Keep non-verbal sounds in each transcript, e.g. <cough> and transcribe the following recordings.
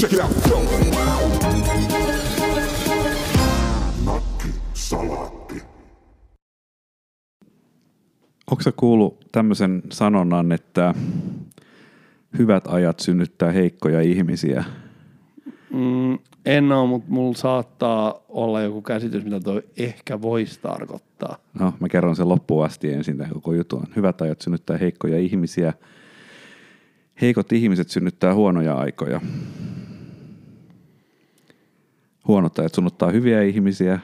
Check it out. Nakki Salaatti. Onko sä kuullut tämmöisen sanonnan, että hyvät ajat synnyttää heikkoja ihmisiä? Mm, en ole, mutta mulla saattaa olla joku käsitys, mitä toi ehkä voisi tarkoittaa. No, mä kerron sen loppuun asti ensin tämän koko jutun. Hyvät ajat synnyttää heikkoja ihmisiä. Heikot ihmiset synnyttää huonoja aikoja. Huonot ajat synnyttää hyviä ihmisiä.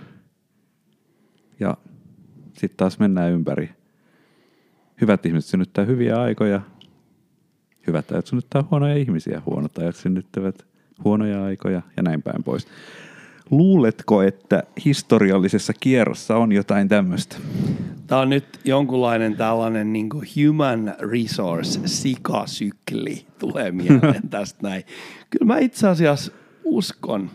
Ja sitten taas mennään ympäri. Hyvät ihmiset synnyttää hyviä aikoja. Hyvät ajat synnyttää huonoja ihmisiä. Huonot ajat synnyttävät huonoja aikoja ja näin päin pois. Luuletko, että historiallisessa kierrossa on jotain tämmöistä? Tämä on nyt jonkunlainen tällainen niin human resource sikasykli tulee mieleen <laughs> tästä näin. Kyllä mä itse asiassa uskon,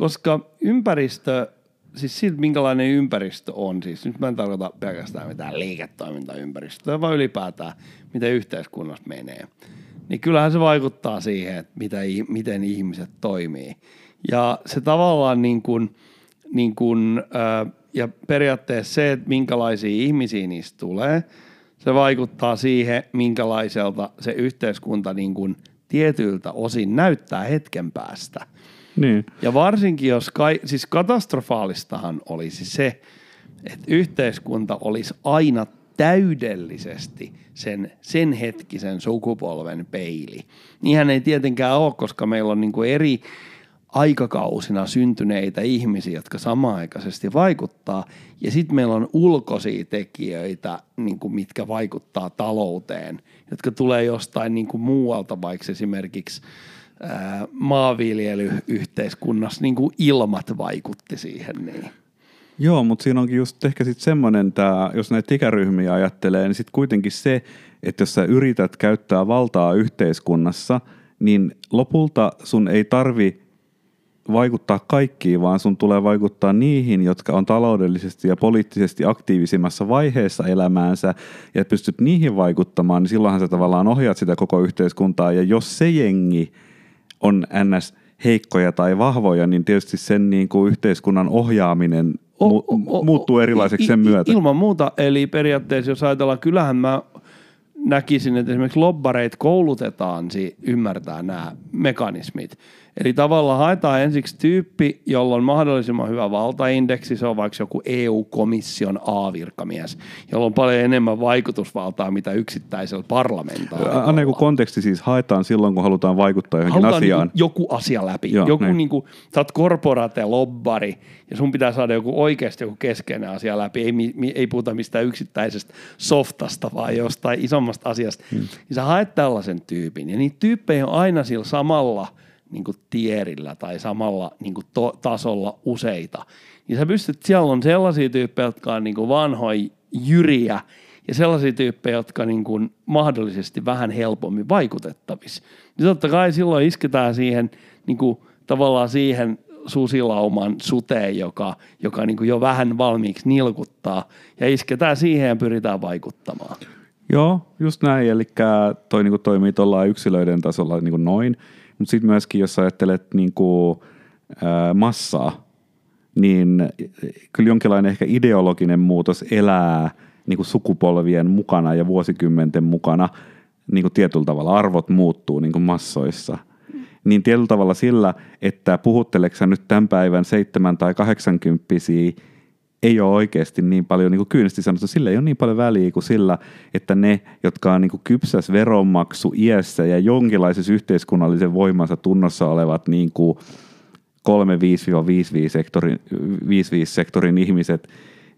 koska ympäristö, siis siltä minkälainen ympäristö on, siis nyt mä en tarkoita pelkästään mitään liiketoimintaympäristöä, vaan ylipäätään miten yhteiskunnassa menee. Niin kyllähän se vaikuttaa siihen, että mitä, miten ihmiset toimii. Ja se tavallaan niin kuin, niin kuin, ja periaatteessa se, että minkälaisia ihmisiä niistä tulee, se vaikuttaa siihen, minkälaiselta se yhteiskunta niin kuin tietyiltä osin näyttää hetken päästä. Niin. Ja varsinkin jos, kai, siis katastrofaalistahan olisi se, että yhteiskunta olisi aina täydellisesti sen, sen hetkisen sukupolven peili. Niinhän ei tietenkään ole, koska meillä on niin kuin eri aikakausina syntyneitä ihmisiä, jotka samaaikaisesti vaikuttaa. Ja sitten meillä on ulkoisia tekijöitä, niin kuin mitkä vaikuttaa talouteen, jotka tulee jostain niin kuin muualta, vaikka esimerkiksi maanviljelyyhteiskunnassa niin kuin ilmat vaikutti siihen. Niin. Joo, mutta siinä onkin just ehkä sitten semmoinen, tää, jos näitä ikäryhmiä ajattelee, niin sitten kuitenkin se, että jos sä yrität käyttää valtaa yhteiskunnassa, niin lopulta sun ei tarvi vaikuttaa kaikkiin, vaan sun tulee vaikuttaa niihin, jotka on taloudellisesti ja poliittisesti aktiivisimmassa vaiheessa elämäänsä, ja pystyt niihin vaikuttamaan, niin silloinhan sä tavallaan ohjaat sitä koko yhteiskuntaa, ja jos se jengi on ns heikkoja tai vahvoja, niin tietysti sen niin kuin yhteiskunnan ohjaaminen mu- o, o, muuttuu erilaiseksi sen myötä. Ilman muuta, eli periaatteessa jos ajatellaan, kyllähän mä näkisin, että esimerkiksi lobbareit koulutetaan si- ymmärtää nämä mekanismit. Eli tavallaan haetaan ensiksi tyyppi, jolla on mahdollisimman hyvä valtaindeksi, se on vaikka joku EU-komission A-virkamies, jolla on paljon enemmän vaikutusvaltaa, mitä yksittäisellä parlamentaarikolla. Anna joku konteksti siis haetaan silloin, kun halutaan vaikuttaa johonkin Halutaan asiaan. Niin joku asia läpi. Joo, joku niin. niin kuin, sä oot korporate lobbari ja sun pitää saada joku oikeasti joku keskeinen asia läpi. Ei, mi, ei puhuta mistään yksittäisestä softasta, vaan jostain isommasta asiasta. Hmm. Niin sä haet tällaisen tyypin. Ja niitä tyyppejä on aina sillä samalla niin kuin tierillä tai samalla niin kuin to, tasolla useita. Niin sä pystyt, siellä on sellaisia tyyppejä, jotka on niin kuin vanhoja jyriä ja sellaisia tyyppejä, jotka niin kuin mahdollisesti vähän helpommin vaikutettavissa. Niin totta kai silloin isketään siihen niin kuin tavallaan siihen susilauman suteen, joka, joka niin kuin jo vähän valmiiksi nilkuttaa ja isketään siihen ja pyritään vaikuttamaan. Joo, just näin. Eli toi niinku toimii tuolla yksilöiden tasolla niinku noin. Mutta sitten myöskin, jos ajattelet niinku, ää, massaa, niin kyllä jonkinlainen ehkä ideologinen muutos elää niinku sukupolvien mukana ja vuosikymmenten mukana. Niinku tietyllä tavalla arvot muuttuu niinku massoissa. Niin tietyllä tavalla sillä, että puhutteleksä nyt tämän päivän seitsemän tai kahdeksankymppisiä ei ole oikeasti niin paljon, niin kuin kyynisesti sanottu, sillä ei ole niin paljon väliä kuin sillä, että ne, jotka on niin kuin kypsäs veronmaksu iässä ja jonkinlaisessa yhteiskunnallisen voimansa tunnossa olevat niin kuin 3-5-5-5 sektorin, 5-5 sektorin ihmiset,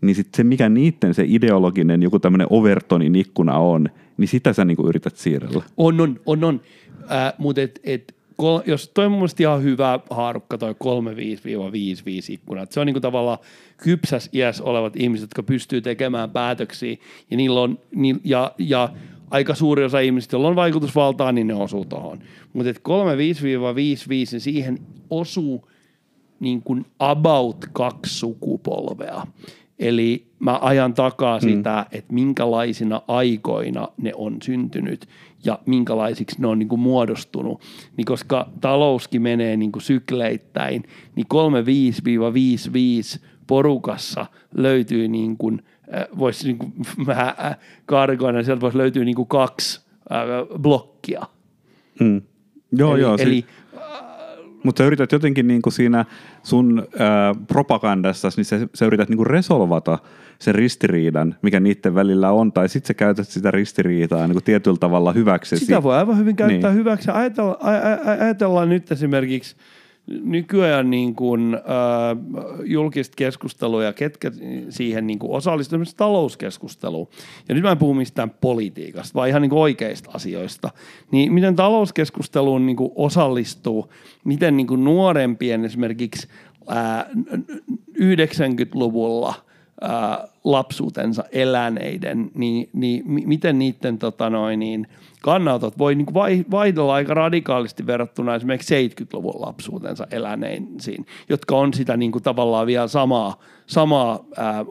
niin sit se, mikä niiden se ideologinen joku tämmöinen Overtonin ikkuna on, niin sitä sä kuin yrität siirrellä. On, on, on, on. Äh, mutta et, et, kol, jos toi on mun ihan hyvä haarukka toi 35-55 ikkuna. Se on niinku tavallaan kypsäs iäs olevat ihmiset, jotka pystyy tekemään päätöksiä ja niillä on, ni, ja, ja aika suuri osa ihmisistä, joilla on vaikutusvaltaa, niin ne osuu tuohon. Mutta 35-55, niin siihen osuu niin kuin about kaksi sukupolvea. Eli mä ajan takaa mm. sitä, että minkälaisina aikoina ne on syntynyt ja minkälaisiksi ne on niin kuin muodostunut. Niin koska talouskin menee niin kuin sykleittäin, niin 35-55 porukassa löytyy niin kuin, voisi niin kuin, <laughs> mä karkoina, sieltä voisi löytyä niin kuin kaksi blokkia. Mm. Joo, eli, joo. Eli, mutta sä yrität jotenkin niinku siinä sun ää, propagandassa, niin sä, sä yrität niinku resolvata sen ristiriidan, mikä niiden välillä on, tai sitten sä käytät sitä ristiriitaa niinku tietyllä tavalla hyväksi. Sitä voi aivan hyvin käyttää niin. hyväksi. Ajatellaan, ajatellaan nyt esimerkiksi nykyään niin kuin, äh, julkista keskustelua ja ketkä siihen niin osallistuvat talouskeskusteluun. Ja nyt mä en puhu mistään politiikasta, vaan ihan niin kuin oikeista asioista. Niin miten talouskeskusteluun niin kuin osallistuu, miten niin kuin nuorempien esimerkiksi äh, 90-luvulla – lapsuutensa eläneiden, niin, niin miten niiden tota noin, niin kannalta voi niin vaihdella aika radikaalisti verrattuna esimerkiksi 70-luvun lapsuutensa eläneisiin, jotka on sitä niin kuin tavallaan vielä samaa, samaa ää, 35-55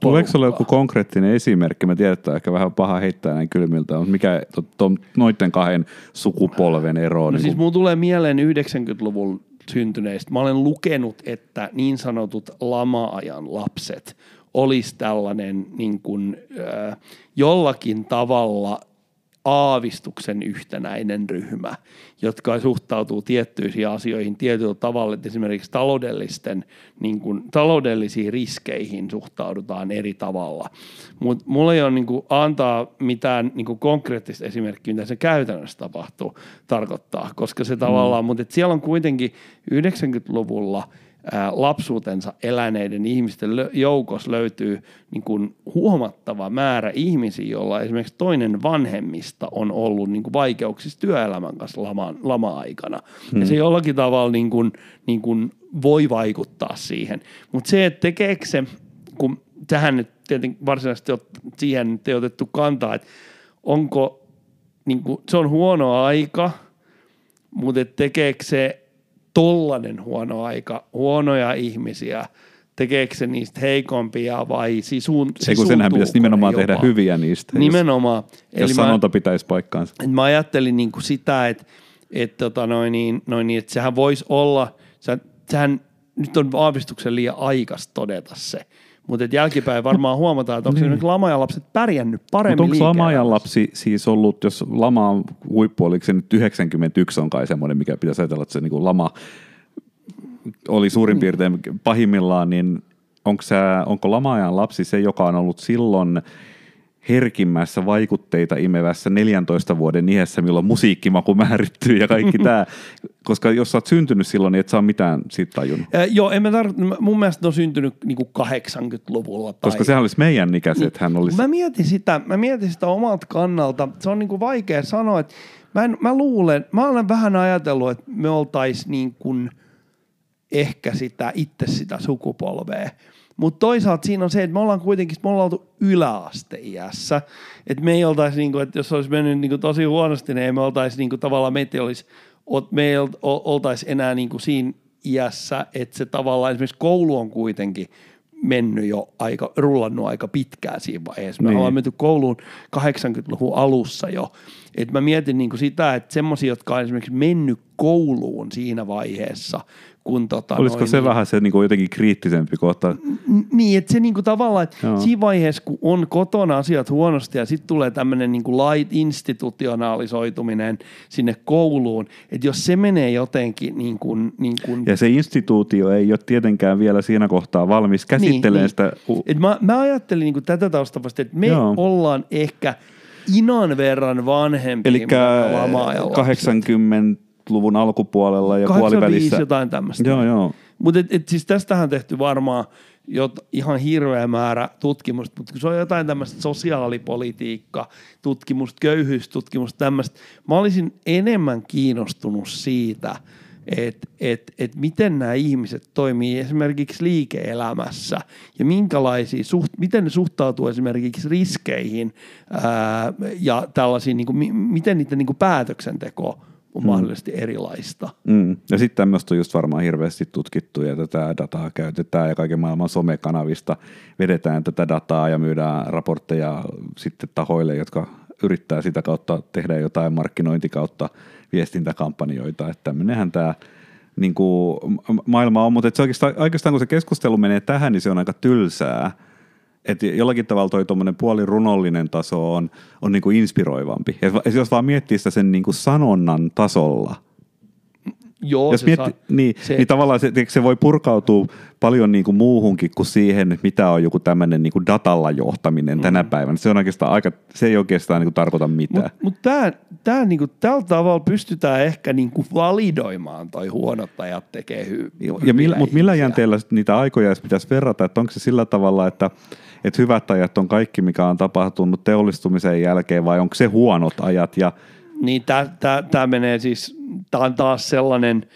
Tuleeko sinulla joku konkreettinen esimerkki? Mä tiedän, että ehkä vähän paha heittää näin kylmiltä, mutta mikä to, to, noiden kahden sukupolven ero? No niin siis mulla tulee mieleen 90-luvun syntyneistä. Mä olen lukenut, että niin sanotut lama-ajan lapset olisi tällainen niin kuin, äh, jollakin tavalla aavistuksen yhtenäinen ryhmä, jotka suhtautuu tiettyihin asioihin tietyllä tavalla, että esimerkiksi taloudellisten, niin kuin, taloudellisiin riskeihin suhtaudutaan eri tavalla. Mutta mulla ei ole niin kuin, antaa mitään niin kuin, konkreettista esimerkkiä, mitä se käytännössä tapahtuu, tarkoittaa, koska se tavallaan, mm. mutta siellä on kuitenkin 90-luvulla – lapsuutensa eläneiden ihmisten joukossa löytyy niin kuin huomattava määrä ihmisiä, joilla esimerkiksi toinen vanhemmista on ollut niin kuin vaikeuksissa työelämän kanssa lama, lama-aikana. Hmm. Ja se jollakin tavalla niin kuin, niin kuin voi vaikuttaa siihen. Mutta se, että tekeekö se, kun tähän nyt tietenkin varsinaisesti siihen ei otettu kantaa, että onko, niin kuin, se on huono aika, mutta tekeekö se tollanen huono aika, huonoja ihmisiä, tekeekö se niistä heikompia vai sisuun, Se kun senhän pitäisi nimenomaan jopa. tehdä hyviä niistä. Nimenomaan. Jos, Eli jos sanonta mä, pitäisi paikkaansa. Mä ajattelin niin kuin sitä, että, että, tota noin, niin, noin, niin, että sehän voisi olla, sehän, nyt on aavistuksen liian aikas todeta se, mutta jälkipäin varmaan huomataan, että onko niin. esimerkiksi lama lapset pärjännyt paremmin Mutta onko lama lapsi siis ollut, jos lama on huippu, oliko se nyt 91 on kai semmoinen, mikä pitäisi ajatella, että se niin lama oli suurin niin. piirtein pahimmillaan, niin onko, se, onko lama lapsi se, joka on ollut silloin – herkimmässä vaikutteita imevässä 14 vuoden iässä, milloin musiikkimaku määrittyy ja kaikki tämä. <laughs> Koska jos sä oot syntynyt silloin, niin et saa mitään siitä tajunnut. Äh, joo, en mä tar- mun mielestä ne on syntynyt niinku 80-luvulla. Tai... Koska sehän olisi meidän ikäiset, niin, hän olisi... Mä mietin sitä, mä mietin sitä omalta kannalta. Se on niinku vaikea sanoa, että mä, en, mä luulen, mä olen vähän ajatellut, että me oltaisiin niin kuin ehkä sitä, itse sitä sukupolvea – mutta toisaalta siinä on se, että me ollaan kuitenkin, me ollaan oltu yläasteiässä. Että me ei oltaisi, niinku, että jos olisi mennyt niinku tosi huonosti, niin ei me oltaisi niinku, tavallaan, meitä olisi, me ei oltaisi enää niinku siinä iässä, että se tavallaan esimerkiksi koulu on kuitenkin mennyt jo aika, rullannut aika pitkään siinä vaiheessa. Me niin. ollaan menty kouluun 80-luvun alussa jo. Et mä mietin niinku sitä, että semmoisia, jotka on esimerkiksi mennyt kouluun siinä vaiheessa – kun tota Olisiko noin, se niin, vähän se niin kuin jotenkin kriittisempi kohta? Niin, että se niin kuin tavallaan, että Joo. siinä vaiheessa, kun on kotona asiat huonosti ja sitten tulee tämmöinen niin kuin light institutionaalisoituminen sinne kouluun, että jos se menee jotenkin niin kuin, niin kuin Ja se instituutio ei ole tietenkään vielä siinä kohtaa valmis käsittelemään niin, sitä. Niin. Et mä, mä ajattelin niin kuin tätä taustavasti, että me Joo. ollaan ehkä inan verran vanhempi. Eli 80 luvun alkupuolella ja puolivälissä. jotain tämmöistä. Joo, joo. Mutta et, et siis tästähän on tehty varmaan jot, ihan hirveä määrä tutkimusta, mutta se on jotain tämmöistä sosiaalipolitiikka, tutkimusta, köyhyystutkimusta, tämmöistä. Mä olisin enemmän kiinnostunut siitä, että et, et miten nämä ihmiset toimii esimerkiksi liike-elämässä ja minkälaisia, suht, miten ne suhtautuu esimerkiksi riskeihin ää, ja tällaisiin, niin kuin, miten niiden niin kuin päätöksenteko on mahdollisesti erilaista. Mm. Ja sitten tämmöistä on just varmaan hirveästi tutkittu ja tätä dataa käytetään ja kaiken maailman somekanavista vedetään tätä dataa ja myydään raportteja sitten tahoille, jotka yrittää sitä kautta tehdä jotain markkinointikautta viestintäkampanjoita. Että tämmöinenhän tämä niin kuin, maailma on, mutta se oikeastaan, oikeastaan kun se keskustelu menee tähän, niin se on aika tylsää. Että jollakin tavalla toi puoli runollinen taso on, on niin kuin inspiroivampi. Et jos vaan miettii sitä sen niin kuin sanonnan tasolla – Joo, Jos se mietti, saa, niin, se- niin tavallaan se, se voi purkautua paljon niin kuin muuhunkin kuin siihen, mitä on joku tämmöinen niin kuin datalla johtaminen mm. tänä päivänä. Se, on oikeastaan aika, se ei oikeastaan niin kuin tarkoita mitään. Mutta mut tää, tää niinku, tällä tavalla pystytään ehkä niinku validoimaan toi huonot ajat tekee hy- ja millä, mutta millä jänteellä niitä aikoja edes pitäisi verrata, että onko se sillä tavalla, että, että hyvät ajat on kaikki, mikä on tapahtunut teollistumisen jälkeen, vai onko se huonot ajat? Ja Niin tää menee siis, tää on taas sellainen,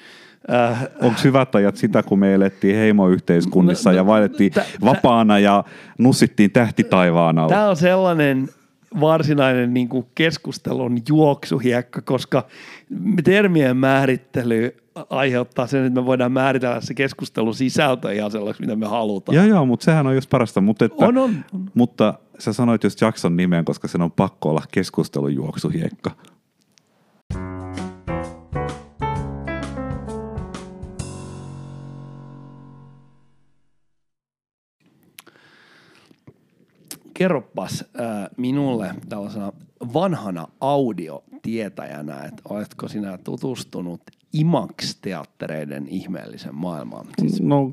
äh, onko hyvät ajat sitä, kun me elettiin heimoyhteiskunnissa No, no, ja tä- tä- vapaana ja nussittiin tähtitaivaan alla? Tämä on sellainen varsinainen niin kuin keskustelun juoksuhiekka, koska termien määrittely aiheuttaa sen, että me voidaan määritellä se keskustelun sisältö ihan sellaisi, mitä me halutaan. Joo, joo, mutta sehän on just parasta. Mutta, että, On, on, on. mutta sä sanoit just Jackson nimen, koska sen on pakko olla keskustelujuoksuhiekka. Kerropas äh, minulle tällaisena vanhana audiotietäjänä, että oletko sinä tutustunut IMAX-teattereiden ihmeellisen maailmaan? Siis No,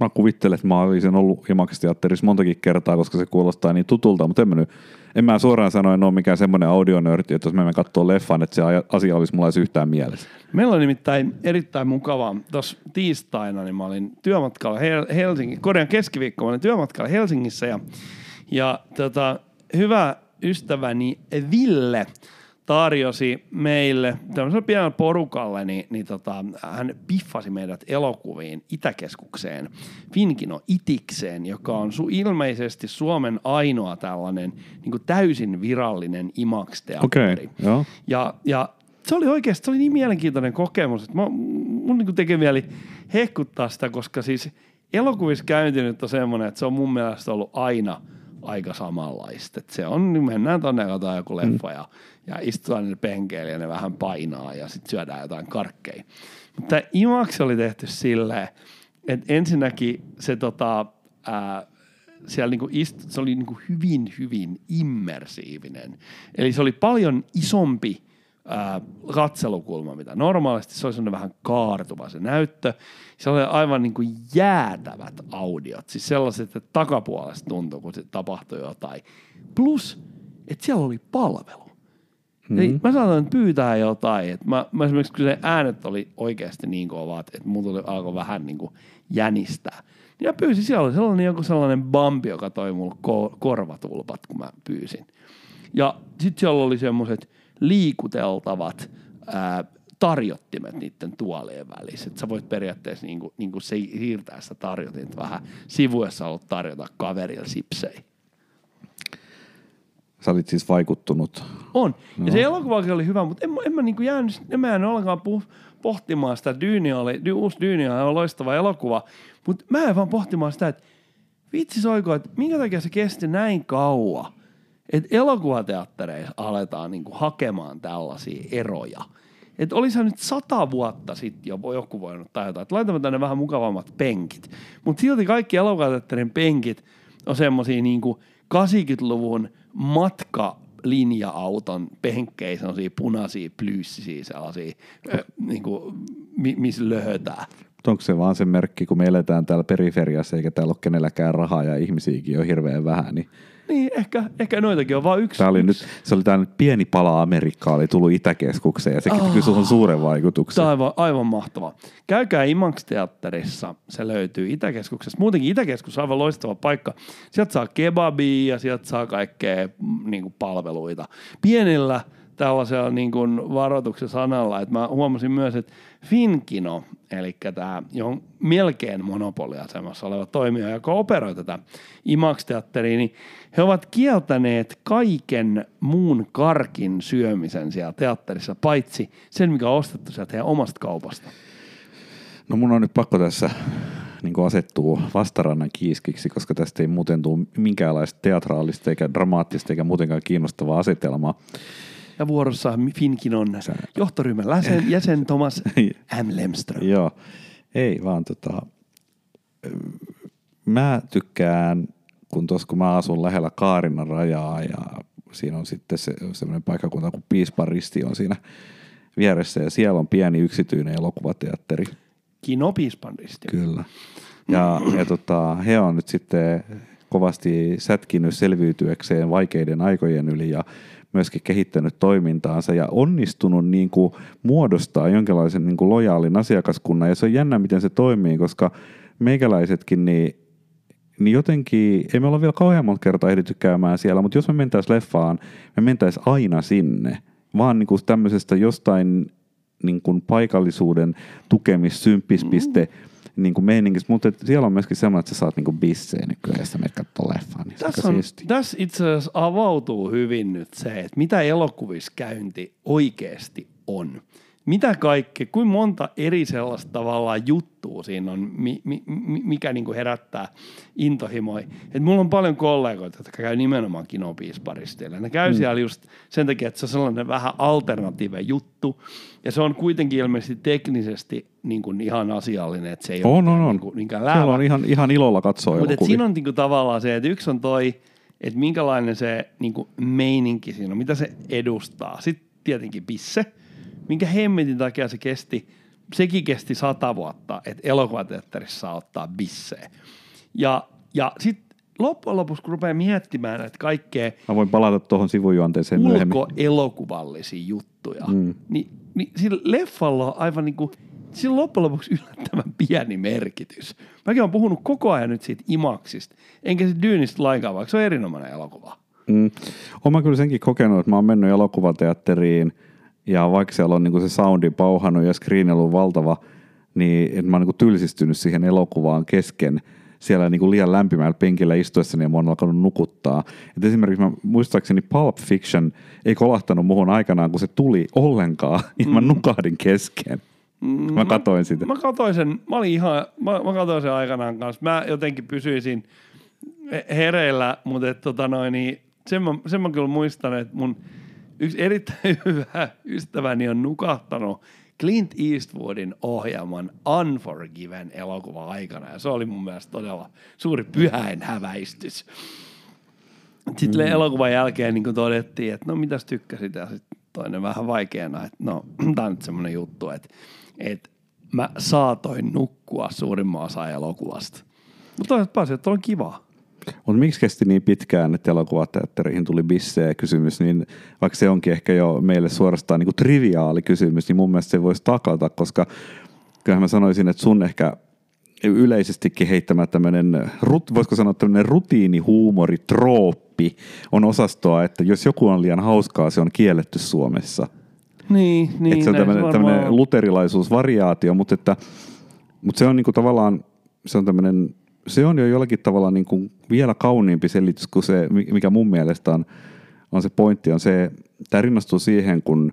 mä kuvittelen, että mä olisin ollut Imax-teatterissa montakin kertaa, koska se kuulostaa niin tutulta, mutta en mä, nyt, en mä suoraan sanoen ole mikään semmoinen audionörtti, että jos mä menen katsoa leffan, että se asia olisi mulla edes yhtään mielessä. Meillä on nimittäin erittäin mukavaa. Tuossa tiistaina niin mä olin työmatkalla Hel- Helsingin, Korean keskiviikko, mä olin työmatkalla Helsingissä ja, ja tota, hyvä ystäväni Ville tarjosi meille tämmöiselle pienelle porukalle, niin, niin tota, hän piffasi meidät elokuviin Itäkeskukseen, Finkino Itikseen, joka on su- ilmeisesti Suomen ainoa tällainen niin kuin täysin virallinen IMAX-teatteri. Okei, joo. Ja, ja se oli oikeasti se oli niin mielenkiintoinen kokemus, että mä, mun niin tekee mieli hehkuttaa sitä, koska siis elokuvissa käynti nyt on semmoinen, että se on mun mielestä ollut aina aika samanlaista. Että se on, niin mennään tonne ja katsotaan joku leffa ja, ja istutaan niille penkeille ja ne vähän painaa ja sitten syödään jotain karkkeja. Mutta IMAX oli tehty silleen, että ensinnäkin se tota, ää, siellä niinku ist, se oli niinku hyvin, hyvin immersiivinen. Eli se oli paljon isompi ää, katselukulma, mitä normaalisti. Se oli sellainen vähän kaartuva se näyttö. Se oli aivan niinku jäätävät audiot. Siis sellaiset, että takapuolesta tuntui, kun se tapahtui jotain. Plus, että siellä oli palvelu. Mm-hmm. Eli mä saatoin pyytää jotain. Että mä, mä esimerkiksi, kun se äänet oli oikeasti niin kovat, että mun tuli alkoi vähän niin kuin jänistää. Niin mä pyysin, siellä oli sellainen joku sellainen bambi, joka toi mulle ko- korvatulpat, kun mä pyysin. Ja sitten siellä oli semmoiset liikuteltavat ää, tarjottimet niiden tuolien välissä. Että sä voit periaatteessa niinku, niinku se, siirtää sitä tarjotinta vähän sivuessa ollut tarjota kaverille sipsei. Sä olit siis vaikuttunut. On. No. Ja se elokuvakin oli hyvä, mutta en, en mä niinku jäänyt, en mä jäänyt ollenkaan puh, pohtimaan sitä. Dyyni oli, dy, uusi Dyyni on loistava elokuva, mutta mä en vaan pohtimaan sitä, että vitsi soiko, että minkä takia se kesti näin kauan, että elokuvateattereissa aletaan niinku hakemaan tällaisia eroja. Että olisi nyt sata vuotta sitten jo joku voinut tajuta, että laitamme tänne vähän mukavammat penkit. Mutta silti kaikki elokuvateatterin penkit on semmoisia niinku 80-luvun matkalinja-auton penkkejä, sellaisia punaisia, plyyssisiä, sellaisia, ö, niinku, mi- missä löhötään. Onko se vaan se merkki, kun me eletään täällä periferiassa eikä täällä ole kenelläkään rahaa ja ihmisiäkin on hirveän vähän, niin Niin, ehkä, ehkä noitakin on vaan yksi. Tämä oli yksi. nyt, se oli tämä pieni pala Amerikkaa, oli tullut Itäkeskukseen ja se oh. teki suhun suuren vaikutuksen. Tämä on aivan, aivan mahtavaa. Käykää Imax-teatterissa, se löytyy Itäkeskuksesta. Muutenkin Itäkeskus on aivan loistava paikka. Sieltä saa kebabia ja sieltä saa kaikkea niin kuin palveluita. Pienillä tällaisella niin kuin varoituksen sanalla, että mä huomasin myös, että Finkino, eli tämä on melkein monopoliasemassa oleva toimija, joka operoi tätä IMAX-teatteria, niin he ovat kieltäneet kaiken muun karkin syömisen siellä teatterissa, paitsi sen, mikä on ostettu sieltä heidän omasta kaupasta. No mun on nyt pakko tässä niin asettuu vastarannan kiiskiksi, koska tästä ei muuten tule minkäänlaista teatraalista eikä dramaattista eikä muutenkaan kiinnostavaa asetelmaa. Ja vuorossa Finkin on johtoryhmän jäsen, <laughs> jäsen Thomas M. Lemström. Joo, ei vaan tota, mä tykkään, kun tuossa kun mä asun lähellä Kaarinan rajaa ja siinä on sitten se, semmoinen paikkakunta kuin Piisparisti on siinä vieressä ja siellä on pieni yksityinen elokuvateatteri. Kino Piisparisti. Kyllä. Ja, ja tota, he on nyt sitten kovasti sätkinyt selviytyäkseen vaikeiden aikojen yli ja myöskin kehittänyt toimintaansa ja onnistunut niin kuin muodostaa jonkinlaisen niin kuin lojaalin asiakaskunnan. Ja se on jännä, miten se toimii, koska meikäläisetkin, niin, niin jotenkin, ei me olla vielä kauhean monta kertaa ehditty käymään siellä, mutta jos me mentäisiin leffaan, me mentäisiin aina sinne. Vaan niin kuin tämmöisestä jostain niin kuin paikallisuuden tukemissymppispiste mm niin kuin meiningistä, mutta siellä on myöskin semmoinen, että sä saat niin kuin bisseen nykyään, ja sä menet katsomaan leffaa. Niin tässä, on, tässä itse asiassa avautuu hyvin nyt se, että mitä elokuvissa käynti oikeasti on mitä kaikki, kuin monta eri sellaista tavallaan juttua siinä on, mi, mi, mikä niin kuin herättää intohimoja. Et mulla on paljon kollegoita, jotka käy nimenomaan kinopiisparisteilla. Ne käy mm. siellä just sen takia, että se on sellainen vähän alternatiive juttu, ja se on kuitenkin ilmeisesti teknisesti niin kuin ihan asiallinen, että se ei on, ole on, on. Niin kuin, niinkään läävä. Siellä on ihan, ihan ilolla katsoa Mutta siinä on niin kuin tavallaan se, että yksi on toi, että minkälainen se niin kuin meininki siinä on, mitä se edustaa. Sitten tietenkin pisse – minkä hemmetin takia se kesti, sekin kesti sata vuotta, että elokuvateatterissa saa ottaa bissejä. Ja, ja sitten loppujen lopuksi, kun rupeaa miettimään että kaikkea... Mä voin palata tuohon sivujuonteeseen myöhemmin. elokuvallisia juttuja, mm. niin, niin sillä leffalla on aivan niin kuin, sillä loppujen lopuksi yllättävän pieni merkitys. Mäkin olen puhunut koko ajan nyt siitä Imaksista, enkä se Dyynistä lainkaan, vaikka se on erinomainen elokuva. Mm. Olen kyllä senkin kokenut, että mä oon mennyt elokuvateatteriin – ja vaikka siellä on niin se soundi pauhannut ja screen ollut valtava, niin mä oon niin tylsistynyt siihen elokuvaan kesken siellä niin kuin liian lämpimällä penkillä istuessani ja mä oon alkanut nukuttaa. Et esimerkiksi mä, muistaakseni Pulp Fiction ei kolahtanut muhun aikanaan, kun se tuli ollenkaan <laughs> ja mä mm. nukahdin kesken. Mm, mä katoin sitä. Mä, mä katoin sen, mä olin ihan, mä, mä katoin sen aikanaan kanssa. Mä jotenkin pysyisin hereillä, mutta et, tota noin, niin sen, mä, sen mä kyllä muistan, että mun – yksi erittäin <laughs> hyvä ystäväni on nukahtanut Clint Eastwoodin ohjelman Unforgiven elokuva aikana. Ja se oli mun mielestä todella suuri pyhäin häväistys. Sitten mm. elokuvan jälkeen niin todettiin, että no mitäs tykkäsit ja sitten toinen vähän vaikeana, että no <clears throat> tämä on nyt semmoinen juttu, että, että mä saatoin nukkua suurimman osa elokuvasta. Mutta toisaalta että on kivaa. Mutta miksi kesti niin pitkään, että elokuvateatteriin tuli bissejä kysymys, niin vaikka se onkin ehkä jo meille suorastaan niin triviaali kysymys, niin mun mielestä se voisi takata, koska kyllähän mä sanoisin, että sun ehkä yleisestikin heittämä tämmöinen, voisiko sanoa tämmöinen rutiinihuumori, trooppi on osastoa, että jos joku on liian hauskaa, se on kielletty Suomessa. Niin, niin. Että se on tämmöinen, tämmöinen luterilaisuusvariaatio, mutta, että, mutta se on niin kuin tavallaan, se on tämmöinen se on jo jollakin tavalla niin kuin vielä kauniimpi selitys kuin se, mikä mun mielestä on, on se pointti, on se, tämä rinnastuu siihen, kun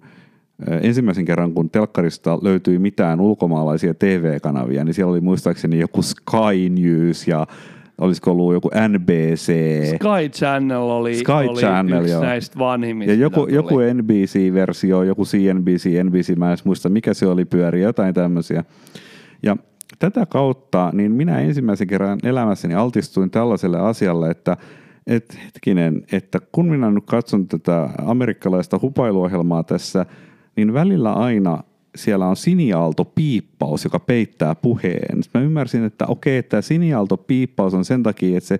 ensimmäisen kerran, kun telkkarista löytyi mitään ulkomaalaisia TV-kanavia, niin siellä oli muistaakseni joku Sky News ja olisiko ollut joku NBC. Sky Channel oli, Sky oli Channel, yksi joo. näistä vanhimmista. Ja joku, joku NBC-versio, joku CNBC, NBC, mä en muista mikä se oli, pyöri jotain tämmöisiä. Ja tätä kautta niin minä ensimmäisen kerran elämässäni altistuin tällaiselle asialle, että et hetkinen, että kun minä nyt katson tätä amerikkalaista hupailuohjelmaa tässä, niin välillä aina siellä on siniaalto-piippaus, joka peittää puheen. Sitten mä ymmärsin, että okei, tämä siniaalto-piippaus on sen takia, että se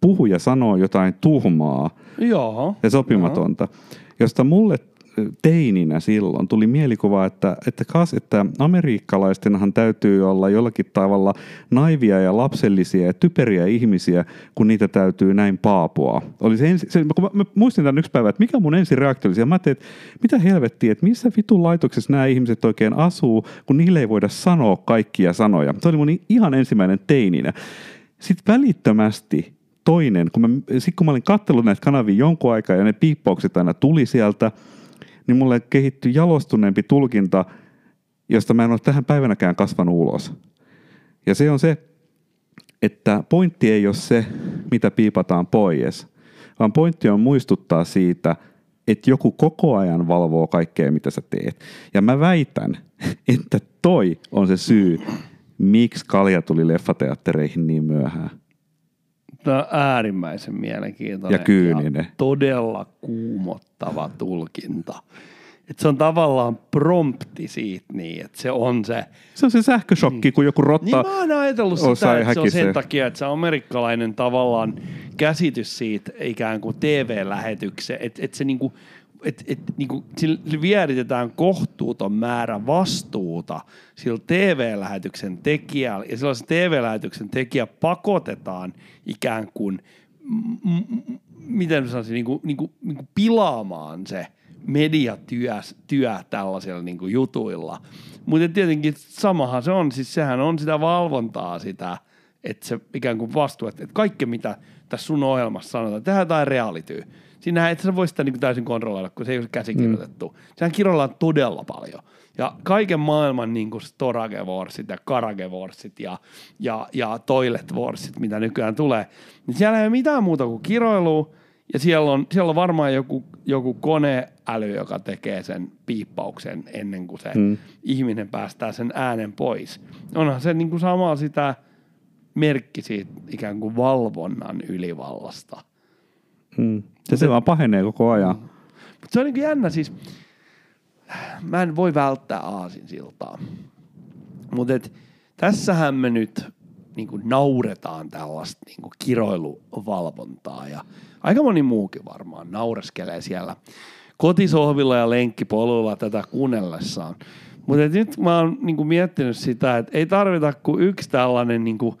puhuja sanoo jotain tuhmaa Joo. ja sopimatonta, Joo. josta mulle teininä silloin tuli mielikuva, että, että, kas, että amerikkalaistenhan täytyy olla jollakin tavalla naivia ja lapsellisia ja typeriä ihmisiä, kun niitä täytyy näin paapua. Oli se ensi, se, kun mä, mä muistin tämän yksi päivä, että mikä mun ensi reaktio oli, mä ajattelin, että mitä helvettiä, että missä vitun laitoksessa nämä ihmiset oikein asuu, kun niille ei voida sanoa kaikkia sanoja. Se oli mun ihan ensimmäinen teininä. Sitten välittömästi toinen, kun mä, sit kun mä olin kattellut näitä kanavia jonkun aikaa ja ne piippaukset aina tuli sieltä, niin mulle kehittyi jalostuneempi tulkinta, josta mä en ole tähän päivänäkään kasvanut ulos. Ja se on se, että pointti ei ole se, mitä piipataan pois, vaan pointti on muistuttaa siitä, että joku koko ajan valvoo kaikkea, mitä sä teet. Ja mä väitän, että toi on se syy, miksi kalja tuli leffateattereihin niin myöhään. Tämä on äärimmäisen mielenkiintoinen Ja kyyninen. ja todella kuumottava tulkinta. Et se on tavallaan prompti siitä niin, että se on se. Se on se sähköshokki, kun joku Niin rotta mä oon ajatellut sitä, että se on sen takia, että se amerikkalainen tavallaan käsitys siitä ikään kuin TV-lähetyksen, että, että se niinku, että, että niinku, sillä vieritetään kohtuuton määrä vastuuta sillä TV-lähetyksen tekijällä, ja silloin se TV-lähetyksen tekijä pakotetaan ikään kuin, m- m- miten mä sanoisin, niinku, niinku, niinku pilaamaan se mediatyö työ tällaisilla niinku jutuilla. Mutta tietenkin samahan se on, siis sehän on sitä valvontaa sitä, että se ikään kuin vastuu, että, että kaikki mitä tässä sun ohjelmassa sanotaan, tehdään jotain realityä. Siinähän et sä voi sitä niin täysin kontrolloida, kun se ei ole käsikirjoitettu. Mm. Sehän kirjoillaan todella paljon. Ja kaiken maailman niin kuin Storagevorsit ja Karagevorsit ja, ja, ja Toiletvorsit, mitä nykyään tulee, niin siellä ei ole mitään muuta kuin kiroilua, ja siellä on, siellä on varmaan joku, joku koneäly, joka tekee sen piippauksen ennen kuin se mm. ihminen päästää sen äänen pois. Onhan se niin kuin sama sitä merkki siitä ikään kuin valvonnan ylivallasta. Mm. Se, se vaan pahenee koko ajan. Mutta se on niin jännä siis, mä en voi välttää aasinsiltaa. Mutta tässähän me nyt niin kuin nauretaan tällaista niin kuin kiroiluvalvontaa ja aika moni muukin varmaan naureskelee siellä kotisohvilla ja lenkkipoluilla tätä kuunnellessaan. Mutta nyt mä oon niin kuin miettinyt sitä, että ei tarvita kuin yksi tällainen niin kuin,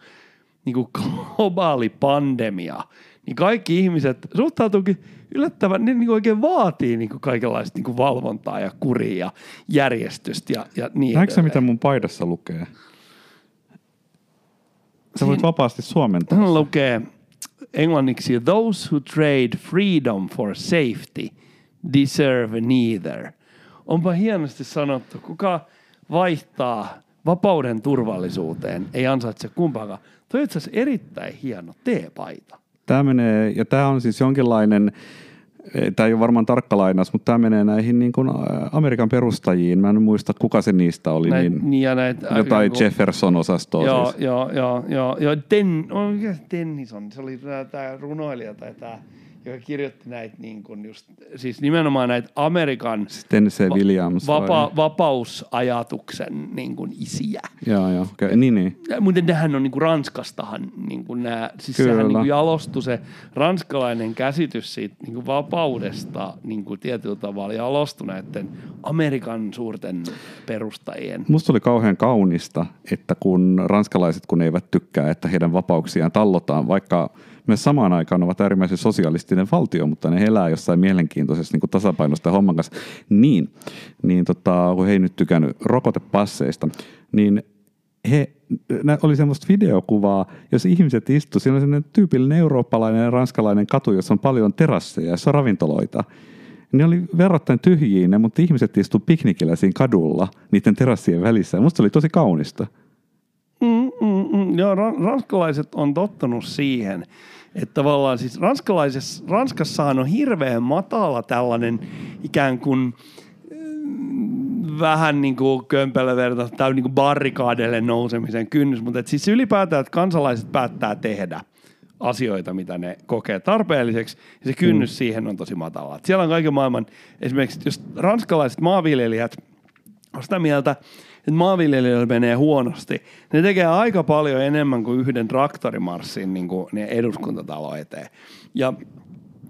niin kuin globaali pandemia, niin kaikki ihmiset suhtautuukin yllättävän, ne niin oikein vaatii niin kuin kaikenlaista niin kuin valvontaa ja kuria ja järjestystä ja, ja niin Näetkö edelleen. mitä mun paidassa lukee? Sä voit vapaasti suomentaa. Hän lukee englanniksi Those who trade freedom for safety deserve neither. Onpa hienosti sanottu. Kuka vaihtaa vapauden turvallisuuteen, ei ansaitse kumpaakaan. Toi on itse asiassa erittäin hieno teepaita. Tämä menee, ja tämä on siis jonkinlainen, tämä ei ole varmaan tarkka lainaus, mutta tämä menee näihin niin kuin Amerikan perustajiin. Mä en muista, kuka se niistä oli. Näit, niin, niin ja näit, jotain joku- Jefferson-osastoa Joo, siis. joo, joo, joo, joo. Den, oh, mikä se Tennyson, se oli tämä runoilija tai tämä, joka kirjoitti näitä niin kuin just, siis nimenomaan näitä Amerikan Tennessee Williams. vai? vapa, vapausajatuksen niin kuin isiä. Joo, joo. Okay. Niin, niin. Ja, Mutta nehän on niin kuin Ranskastahan, niin kuin nämä, siis Kyllä. sehän niin kuin jalostui se ranskalainen käsitys siitä niin kuin vapaudesta niin kuin tietyllä tavalla jalostui näiden Amerikan suurten perustajien. Musta oli kauhean kaunista, että kun ranskalaiset kun eivät tykkää, että heidän vapauksiaan tallotaan, vaikka myös samaan aikaan ovat äärimmäisen sosialistinen valtio, mutta ne elää jossain mielenkiintoisessa niin tasapainosta homman kanssa, niin, niin tota, kun he ei nyt tykännyt rokotepasseista, niin he, oli semmoista videokuvaa, jos ihmiset istu, siinä on semmoinen tyypillinen eurooppalainen ja ranskalainen katu, jossa on paljon terasseja, jossa on ravintoloita. Ne oli verrattain tyhjiä mutta ihmiset istu piknikillä siinä kadulla niiden terassien välissä. Musta oli tosi kaunista. Mm, mm, mm. Joo, ra- ranskalaiset on tottunut siihen, että tavallaan siis ranskalaises, Ranskassahan on hirveän matala tällainen ikään kuin mm, vähän niin kuin kömpelöverta tai niin kuin barrikaadeille nousemisen kynnys, mutta et siis ylipäätään, että kansalaiset päättää tehdä asioita, mitä ne kokee tarpeelliseksi, ja se kynnys mm. siihen on tosi matala. Et siellä on kaiken maailman, esimerkiksi jos ranskalaiset maanviljelijät on sitä mieltä, että maanviljelijöillä menee huonosti. Ne tekee aika paljon enemmän kuin yhden traktorimarssin niin kuin eduskuntatalo eteen. Ja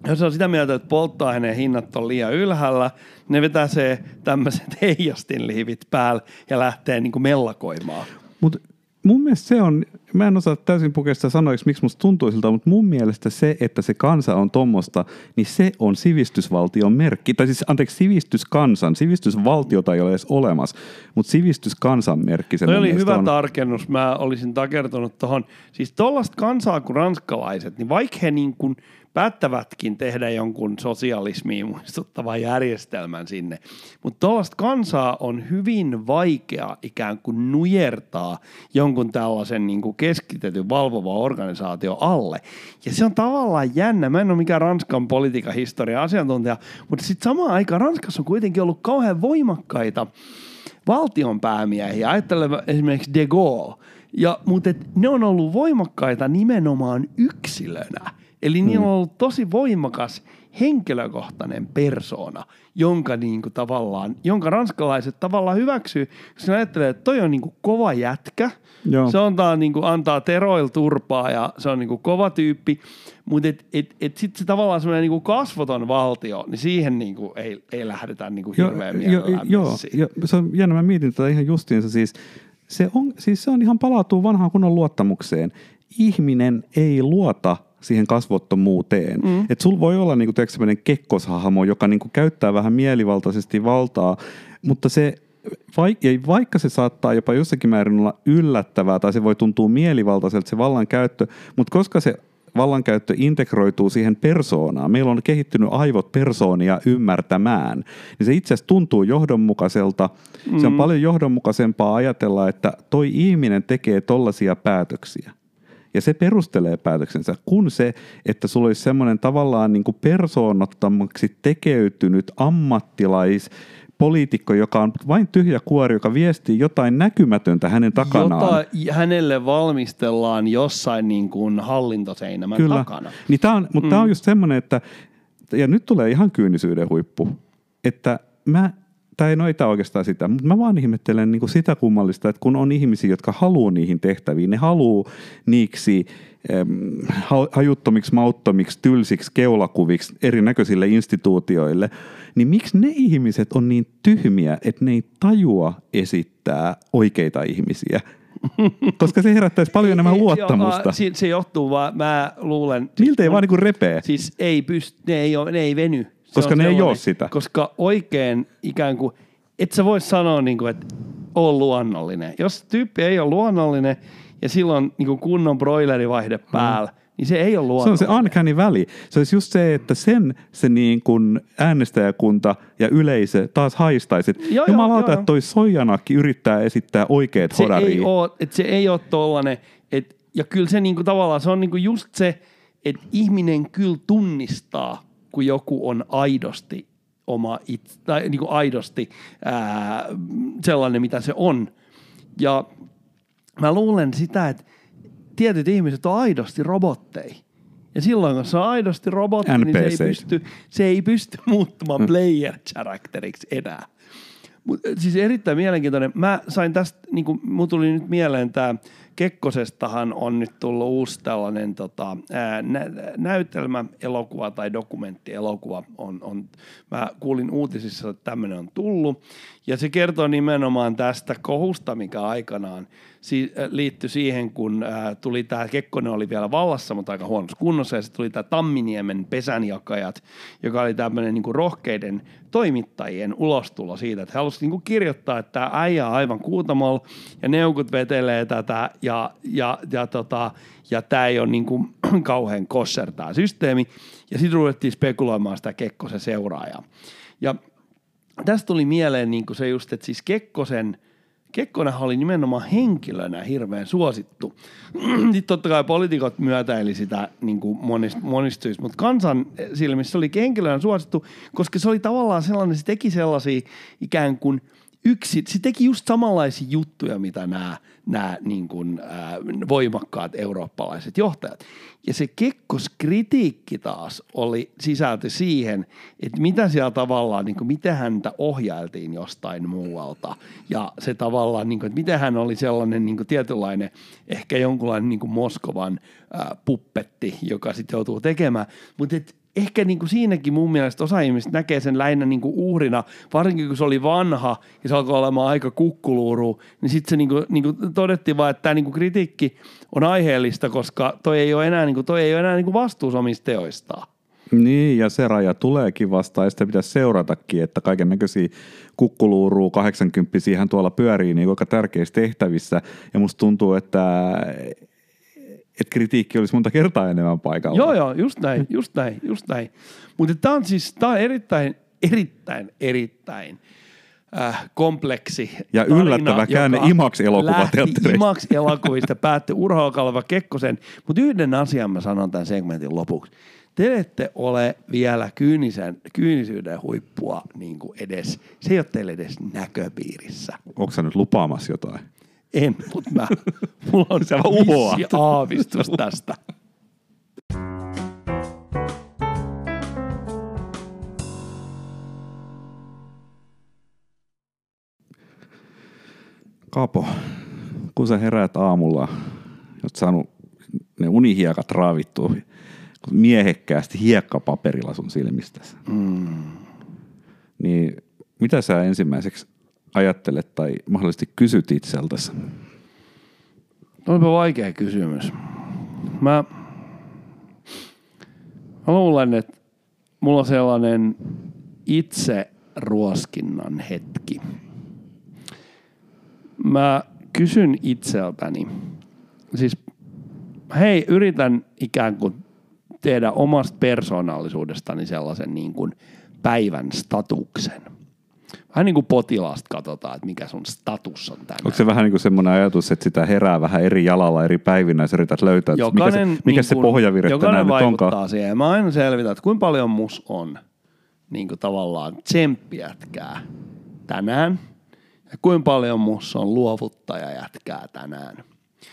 jos on sitä mieltä, että polttoaineen hinnat on liian ylhäällä, ne vetää se tämmöiset <laughs> heijastinliivit päällä ja lähtee niin kuin mellakoimaan. Mutta mun mielestä se on, mä en osaa täysin pukea sitä sanoiksi, miksi musta tuntuu siltä, mutta mun mielestä se, että se kansa on tuommoista, niin se on sivistysvaltion merkki. Tai siis, anteeksi, sivistyskansan, sivistysvaltiota ei ole edes olemassa, mutta sivistyskansan merkki. Se oli hyvä on. tarkennus. Mä olisin takertunut tuohon. Siis tollaista kansaa kuin ranskalaiset, niin vaikka he niin kuin päättävätkin tehdä jonkun sosialismiin muistuttavan järjestelmän sinne, mutta tuollaista kansaa on hyvin vaikea ikään kuin nujertaa jonkun tällaisen niin kuin keskitetyn valvova organisaatio alle. Ja se on tavallaan jännä. Mä en ole mikään Ranskan politiikan historian asiantuntija, mutta sitten samaan aikaan Ranskassa on kuitenkin ollut kauhean voimakkaita valtionpäämiehiä, ajattelen esimerkiksi de Gaulle, ja, mutta et ne on ollut voimakkaita nimenomaan yksilönä. Eli niillä on ollut tosi voimakas henkilökohtainen persona, jonka, niinku tavallaan, jonka ranskalaiset tavallaan hyväksyy, koska ne ajattelee, että toi on niinku kova jätkä, Joo. se antaa, niinku, antaa teroil turpaa ja se on niinku kova tyyppi, mutta et, et, et sitten se tavallaan semmoinen niinku kasvoton valtio, niin siihen niinku ei, ei lähdetä niinku hirveän mielellään joo, messiin. jo, se on jännä, mä mietin tätä ihan justiinsa siis. Se on, siis se on ihan palautuu vanhaan kunnon luottamukseen. Ihminen ei luota siihen kasvottomuuteen. Mm. Että sulla voi olla niinku, sellainen kekkoshahmo, joka niinku, käyttää vähän mielivaltaisesti valtaa, mutta se vaikka se saattaa jopa jossakin määrin olla yllättävää tai se voi tuntua mielivaltaiselta se vallankäyttö, mutta koska se vallankäyttö integroituu siihen persoonaan. Meillä on kehittynyt aivot persoonia ymmärtämään. Niin se itse asiassa tuntuu johdonmukaiselta. Mm. Se on paljon johdonmukaisempaa ajatella, että toi ihminen tekee tollaisia päätöksiä. Ja se perustelee päätöksensä, kun se, että sulla olisi semmoinen tavallaan niin kuin persoonattomaksi tekeytynyt ammattilais, poliitikko, joka on vain tyhjä kuori, joka viestii jotain näkymätöntä hänen takanaan. Jota hänelle valmistellaan jossain niin kuin hallintoseinämän Kyllä. takana. Niin tää on, mutta mm. tämä on just semmoinen, että, ja nyt tulee ihan kyynisyyden huippu, että mä, tai ei, no ei tämä oikeastaan sitä, mutta mä vaan ihmettelen niin kuin sitä kummallista, että kun on ihmisiä, jotka haluaa niihin tehtäviin, ne haluaa niiksi hajuttomiksi, mauttomiksi, tylsiksi keulakuviksi erinäköisille instituutioille, niin miksi ne ihmiset on niin tyhmiä, että ne ei tajua esittää oikeita ihmisiä? <laughs> Koska se herättäisi paljon enemmän luottamusta. Se, se johtuu vaan, mä luulen... Niiltä ei vaan niinku repee. Siis ei pysty, ne ei, ole, ne ei veny. Koska ne ei sellainen- oo sitä. Koska oikein ikään kuin, et sä voi sanoa niin kuin, että on luonnollinen. Jos tyyppi ei ole luonnollinen ja silloin niin kuin kunnon broilerivaihde päällä, niin se ei ole Se on luonnollinen. se uncanny väli. Se olisi just se, että sen se niin kuin äänestäjäkunta ja yleisö taas haistaisi. Että Joo, Jumalauta, että toi Soijanakki yrittää esittää oikeat se ei ole, että se ei ole tollainen, et, ja kyllä se niinku tavallaan, se on niinku just se, että ihminen kyllä tunnistaa, kun joku on aidosti oma itse, tai niinku aidosti ää, sellainen, mitä se on. Ja mä luulen sitä, että tietyt ihmiset on aidosti robotteja. Ja silloin, kun se on aidosti robotti, niin se ei, pysty, se ei pysty muuttumaan player characteriksi enää. Mut, siis erittäin mielenkiintoinen. Mä sain tästä, niin kuin, mun tuli nyt mieleen tämä Kekkosestahan on nyt tullut uusi tällainen tota, nä- näytelmä, elokuva tai dokumenttielokuva. On, on, mä kuulin uutisissa, että tämmöinen on tullut. Ja se kertoo nimenomaan tästä kohusta, mikä aikanaan äh, liittyi siihen, kun ää, tuli tämä Kekkonen oli vielä vallassa, mutta aika huonossa kunnossa, ja sitten tuli tämä Tamminiemen pesänjakajat, joka oli tämmöinen niinku rohkeiden toimittajien ulostulo siitä, että he halusivat niinku kirjoittaa, että tämä äijä on aivan kuutamolla, ja neukut vetelee tätä, ja, ja, ja, tota, ja tämä ei ole niinku <clears throat> kauhean kosher tämä systeemi, ja sitten ruvettiin spekuloimaan sitä Kekkosen seuraajaa. Ja tästä tuli mieleen niin kuin se just, että siis Kekkosen, Kekkonenhan oli nimenomaan henkilönä hirveän suosittu. Sitten <clears throat> totta kai poliitikot myötäili sitä niin kuin monist, monistuisi, mutta kansan silmissä se oli henkilönä suosittu, koska se oli tavallaan sellainen, se teki sellaisia ikään kuin yksi, se teki just samanlaisia juttuja, mitä nämä, nämä niin kuin, äh, voimakkaat eurooppalaiset johtajat. Ja se kekkoskritiikki taas oli sisältö siihen, että mitä siellä tavallaan, niin kuin, miten häntä ohjailtiin jostain muualta. Ja se tavallaan, niin kuin, että miten hän oli sellainen niin kuin tietynlainen, ehkä jonkunlainen niin kuin Moskovan äh, puppetti, joka sitten joutuu tekemään. Mutta ehkä niin kuin siinäkin mun mielestä osa ihmistä näkee sen lähinnä niin kuin uhrina, varsinkin kun se oli vanha ja se alkoi olemaan aika kukkuluuru, niin sitten se niin kuin, niin kuin todettiin vaan, että tämä niin kuin kritiikki on aiheellista, koska toi ei ole enää, niin kuin, toi ei ole enää niin kuin vastuussa omista teoistaan. Niin, ja se raja tuleekin vastaan, ja sitä pitäisi seuratakin, että kaiken näköisiä kukkuluuruu 80 hän tuolla pyörii niin aika tärkeissä tehtävissä, ja musta tuntuu, että, että kritiikki olisi monta kertaa enemmän paikalla. Joo, joo, just näin, just näin, just näin. Mutta tämä on siis, tämä on erittäin, erittäin, erittäin äh, kompleksi Ja tarina, yllättävä käänne lähti IMAX-elokuvista, päättyi Urho Kekkosen. Mutta yhden asian mä sanon tämän segmentin lopuksi. Te ette ole vielä kyynisen, kyynisyyden huippua niin kuin edes, se ei ole teille edes näköpiirissä. Onko sä nyt lupaamassa jotain? En, mutta mä, mulla on uhoat. vissi aavistus tästä. Kapo, kun sä heräät aamulla, oot saanut ne unihiekat raavittua miehekkäästi hiekkapaperilla sun silmistäsi, mm. niin mitä sä ensimmäiseksi ajattelet tai mahdollisesti kysyt itseltäsi? Olipa vaikea kysymys. Mä, mä luulen, että mulla on sellainen itse ruoskinnan hetki. Mä kysyn itseltäni, siis hei, yritän ikään kuin tehdä omasta persoonallisuudestani sellaisen niin kuin päivän statuksen. Vähän niin kuin potilaasta katsotaan, että mikä sun status on tänään. Onko se vähän niin kuin semmoinen ajatus, että sitä herää vähän eri jalalla eri päivinä ja sä yrität löytää, että mikä se, mikä niin se pohjavire jokainen tänään nyt vaikuttaa onkaan? siihen. Mä aina selvitän, että kuinka paljon mus on niin kuin tavallaan tsemppijätkää tänään ja kuinka paljon mus on luovuttajajätkää tänään.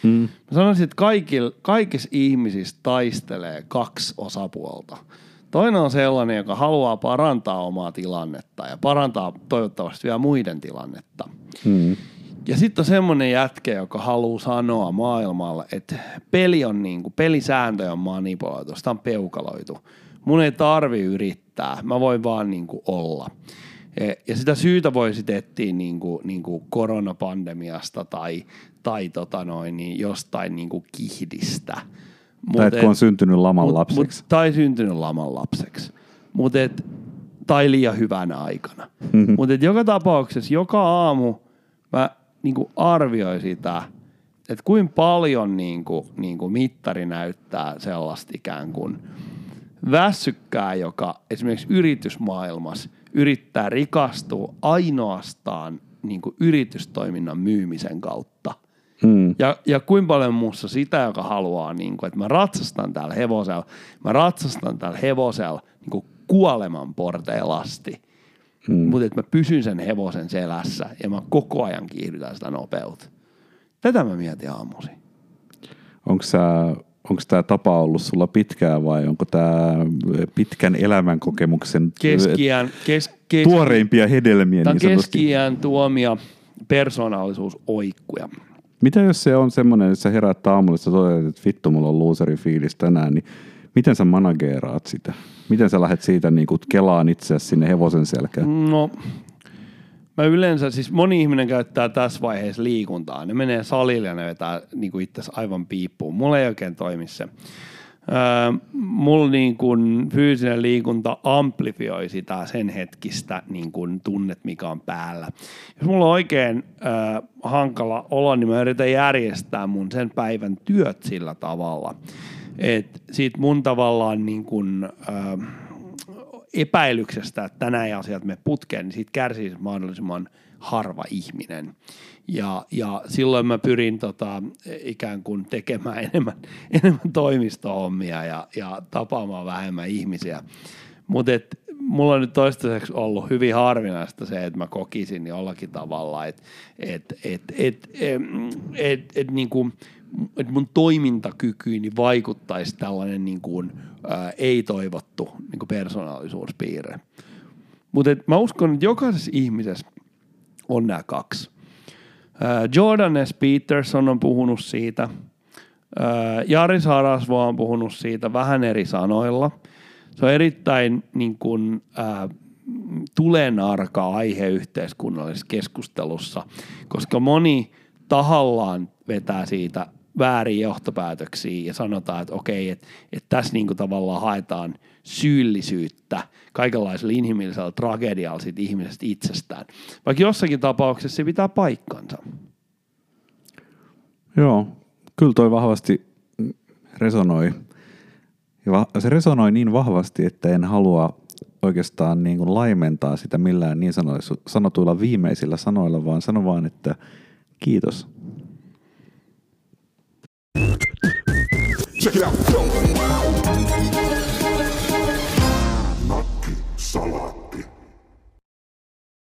Mm. Mä sanoisin, että kaikil, kaikissa ihmisissä taistelee kaksi osapuolta. Toinen on sellainen, joka haluaa parantaa omaa tilannetta ja parantaa toivottavasti vielä muiden tilannetta. Mm. Ja sitten on semmoinen jätkä, joka haluaa sanoa maailmalle, että peli on niinku, pelisääntöjä on manipuloitu, sitä on peukaloitu. Mun ei tarvi yrittää, mä voin vaan niinku olla. E- Ja sitä syytä voi sitten etsiä niinku, niinku koronapandemiasta tai, tai tota noin, niin jostain niinku kihdistä. Tai että kun on syntynyt laman Mut- lapseksi. Mut, tai syntynyt laman lapseksi. Mut et, tai liian hyvänä aikana. Mhm. Mutta joka tapauksessa joka aamu mä niinku arvioin sitä, että kuinka paljon niinku, niinku mittari näyttää sellaista ikään kuin väsykkää, joka esimerkiksi yritysmaailmassa yrittää rikastua ainoastaan niinku yritystoiminnan myymisen kautta. Mm. Ja, ja kuinka paljon muussa sitä, joka haluaa, niin kuin, että mä ratsastan täällä hevosella, mä ratsastan täällä hevosella niin kuin kuoleman porteilla asti. Mm. Mutta että mä pysyn sen hevosen selässä ja mä koko ajan kiihdytän sitä nopeutta. Tätä mä mietin aamuisin. Onko onko tämä tapa ollut sulla pitkään vai onko tämä pitkän elämänkokemuksen Keskiään, kes, kes, tuoreimpia hedelmiä Tämä niin keskiään tuomia persoonallisuusoikkuja. Mitä jos se on semmoinen, että sä heräät aamulla, että toteat, että vittu, mulla on looseri fiilis tänään, niin miten sä manageeraat sitä? Miten sä lähdet siitä niin kuin kelaan itseäsi sinne hevosen selkään? No, mä yleensä, siis moni ihminen käyttää tässä vaiheessa liikuntaa. Ne menee salille ja ne vetää niin itse aivan piippuun. Mulla ei oikein toimi se. Mulla niin kuin fyysinen liikunta amplifioi sitä sen hetkistä niin kuin tunnet, mikä on päällä. Jos mulla on oikein öö, hankala olo, niin mä yritän järjestää mun sen päivän työt sillä tavalla, että siitä mun tavallaan niin kuin, öö, epäilyksestä, että tänään ei asiat me putkeen, niin siitä kärsii mahdollisimman harva ihminen. Ja, ja silloin mä pyrin tota, ikään kuin tekemään <laughs> enemmän, enemmän toimistohommia ja, ja tapaamaan vähemmän ihmisiä. Mutta mulla on nyt toistaiseksi ollut hyvin harvinaista se, että mä kokisin jollakin tavalla, että et, et, et, et, et, et, niinku, et mun toimintakykyyni vaikuttaisi tällainen niin kuin, ää, ei-toivottu niin kuin persoonallisuuspiirre. Mutta mä uskon, että jokaisessa ihmisessä on nämä kaksi. Ää, Jordan S. Peterson on puhunut siitä. Ää, Jari Sarasvo on puhunut siitä vähän eri sanoilla. Se on erittäin niin kuin, äh, tulenarka aihe yhteiskunnallisessa keskustelussa, koska moni tahallaan vetää siitä väärin johtopäätöksiä ja sanotaan, että okei, että, että tässä niin kuin tavallaan haetaan syyllisyyttä kaikenlaisella inhimillisellä tragedialla siitä ihmisestä itsestään. Vaikka jossakin tapauksessa se pitää paikkansa. Joo, kyllä toi vahvasti resonoi. Ja se resonoi niin vahvasti, että en halua oikeastaan niin kuin laimentaa sitä millään niin sanotuilla viimeisillä sanoilla, vaan sano vaan, että kiitos. Check it out. Sala.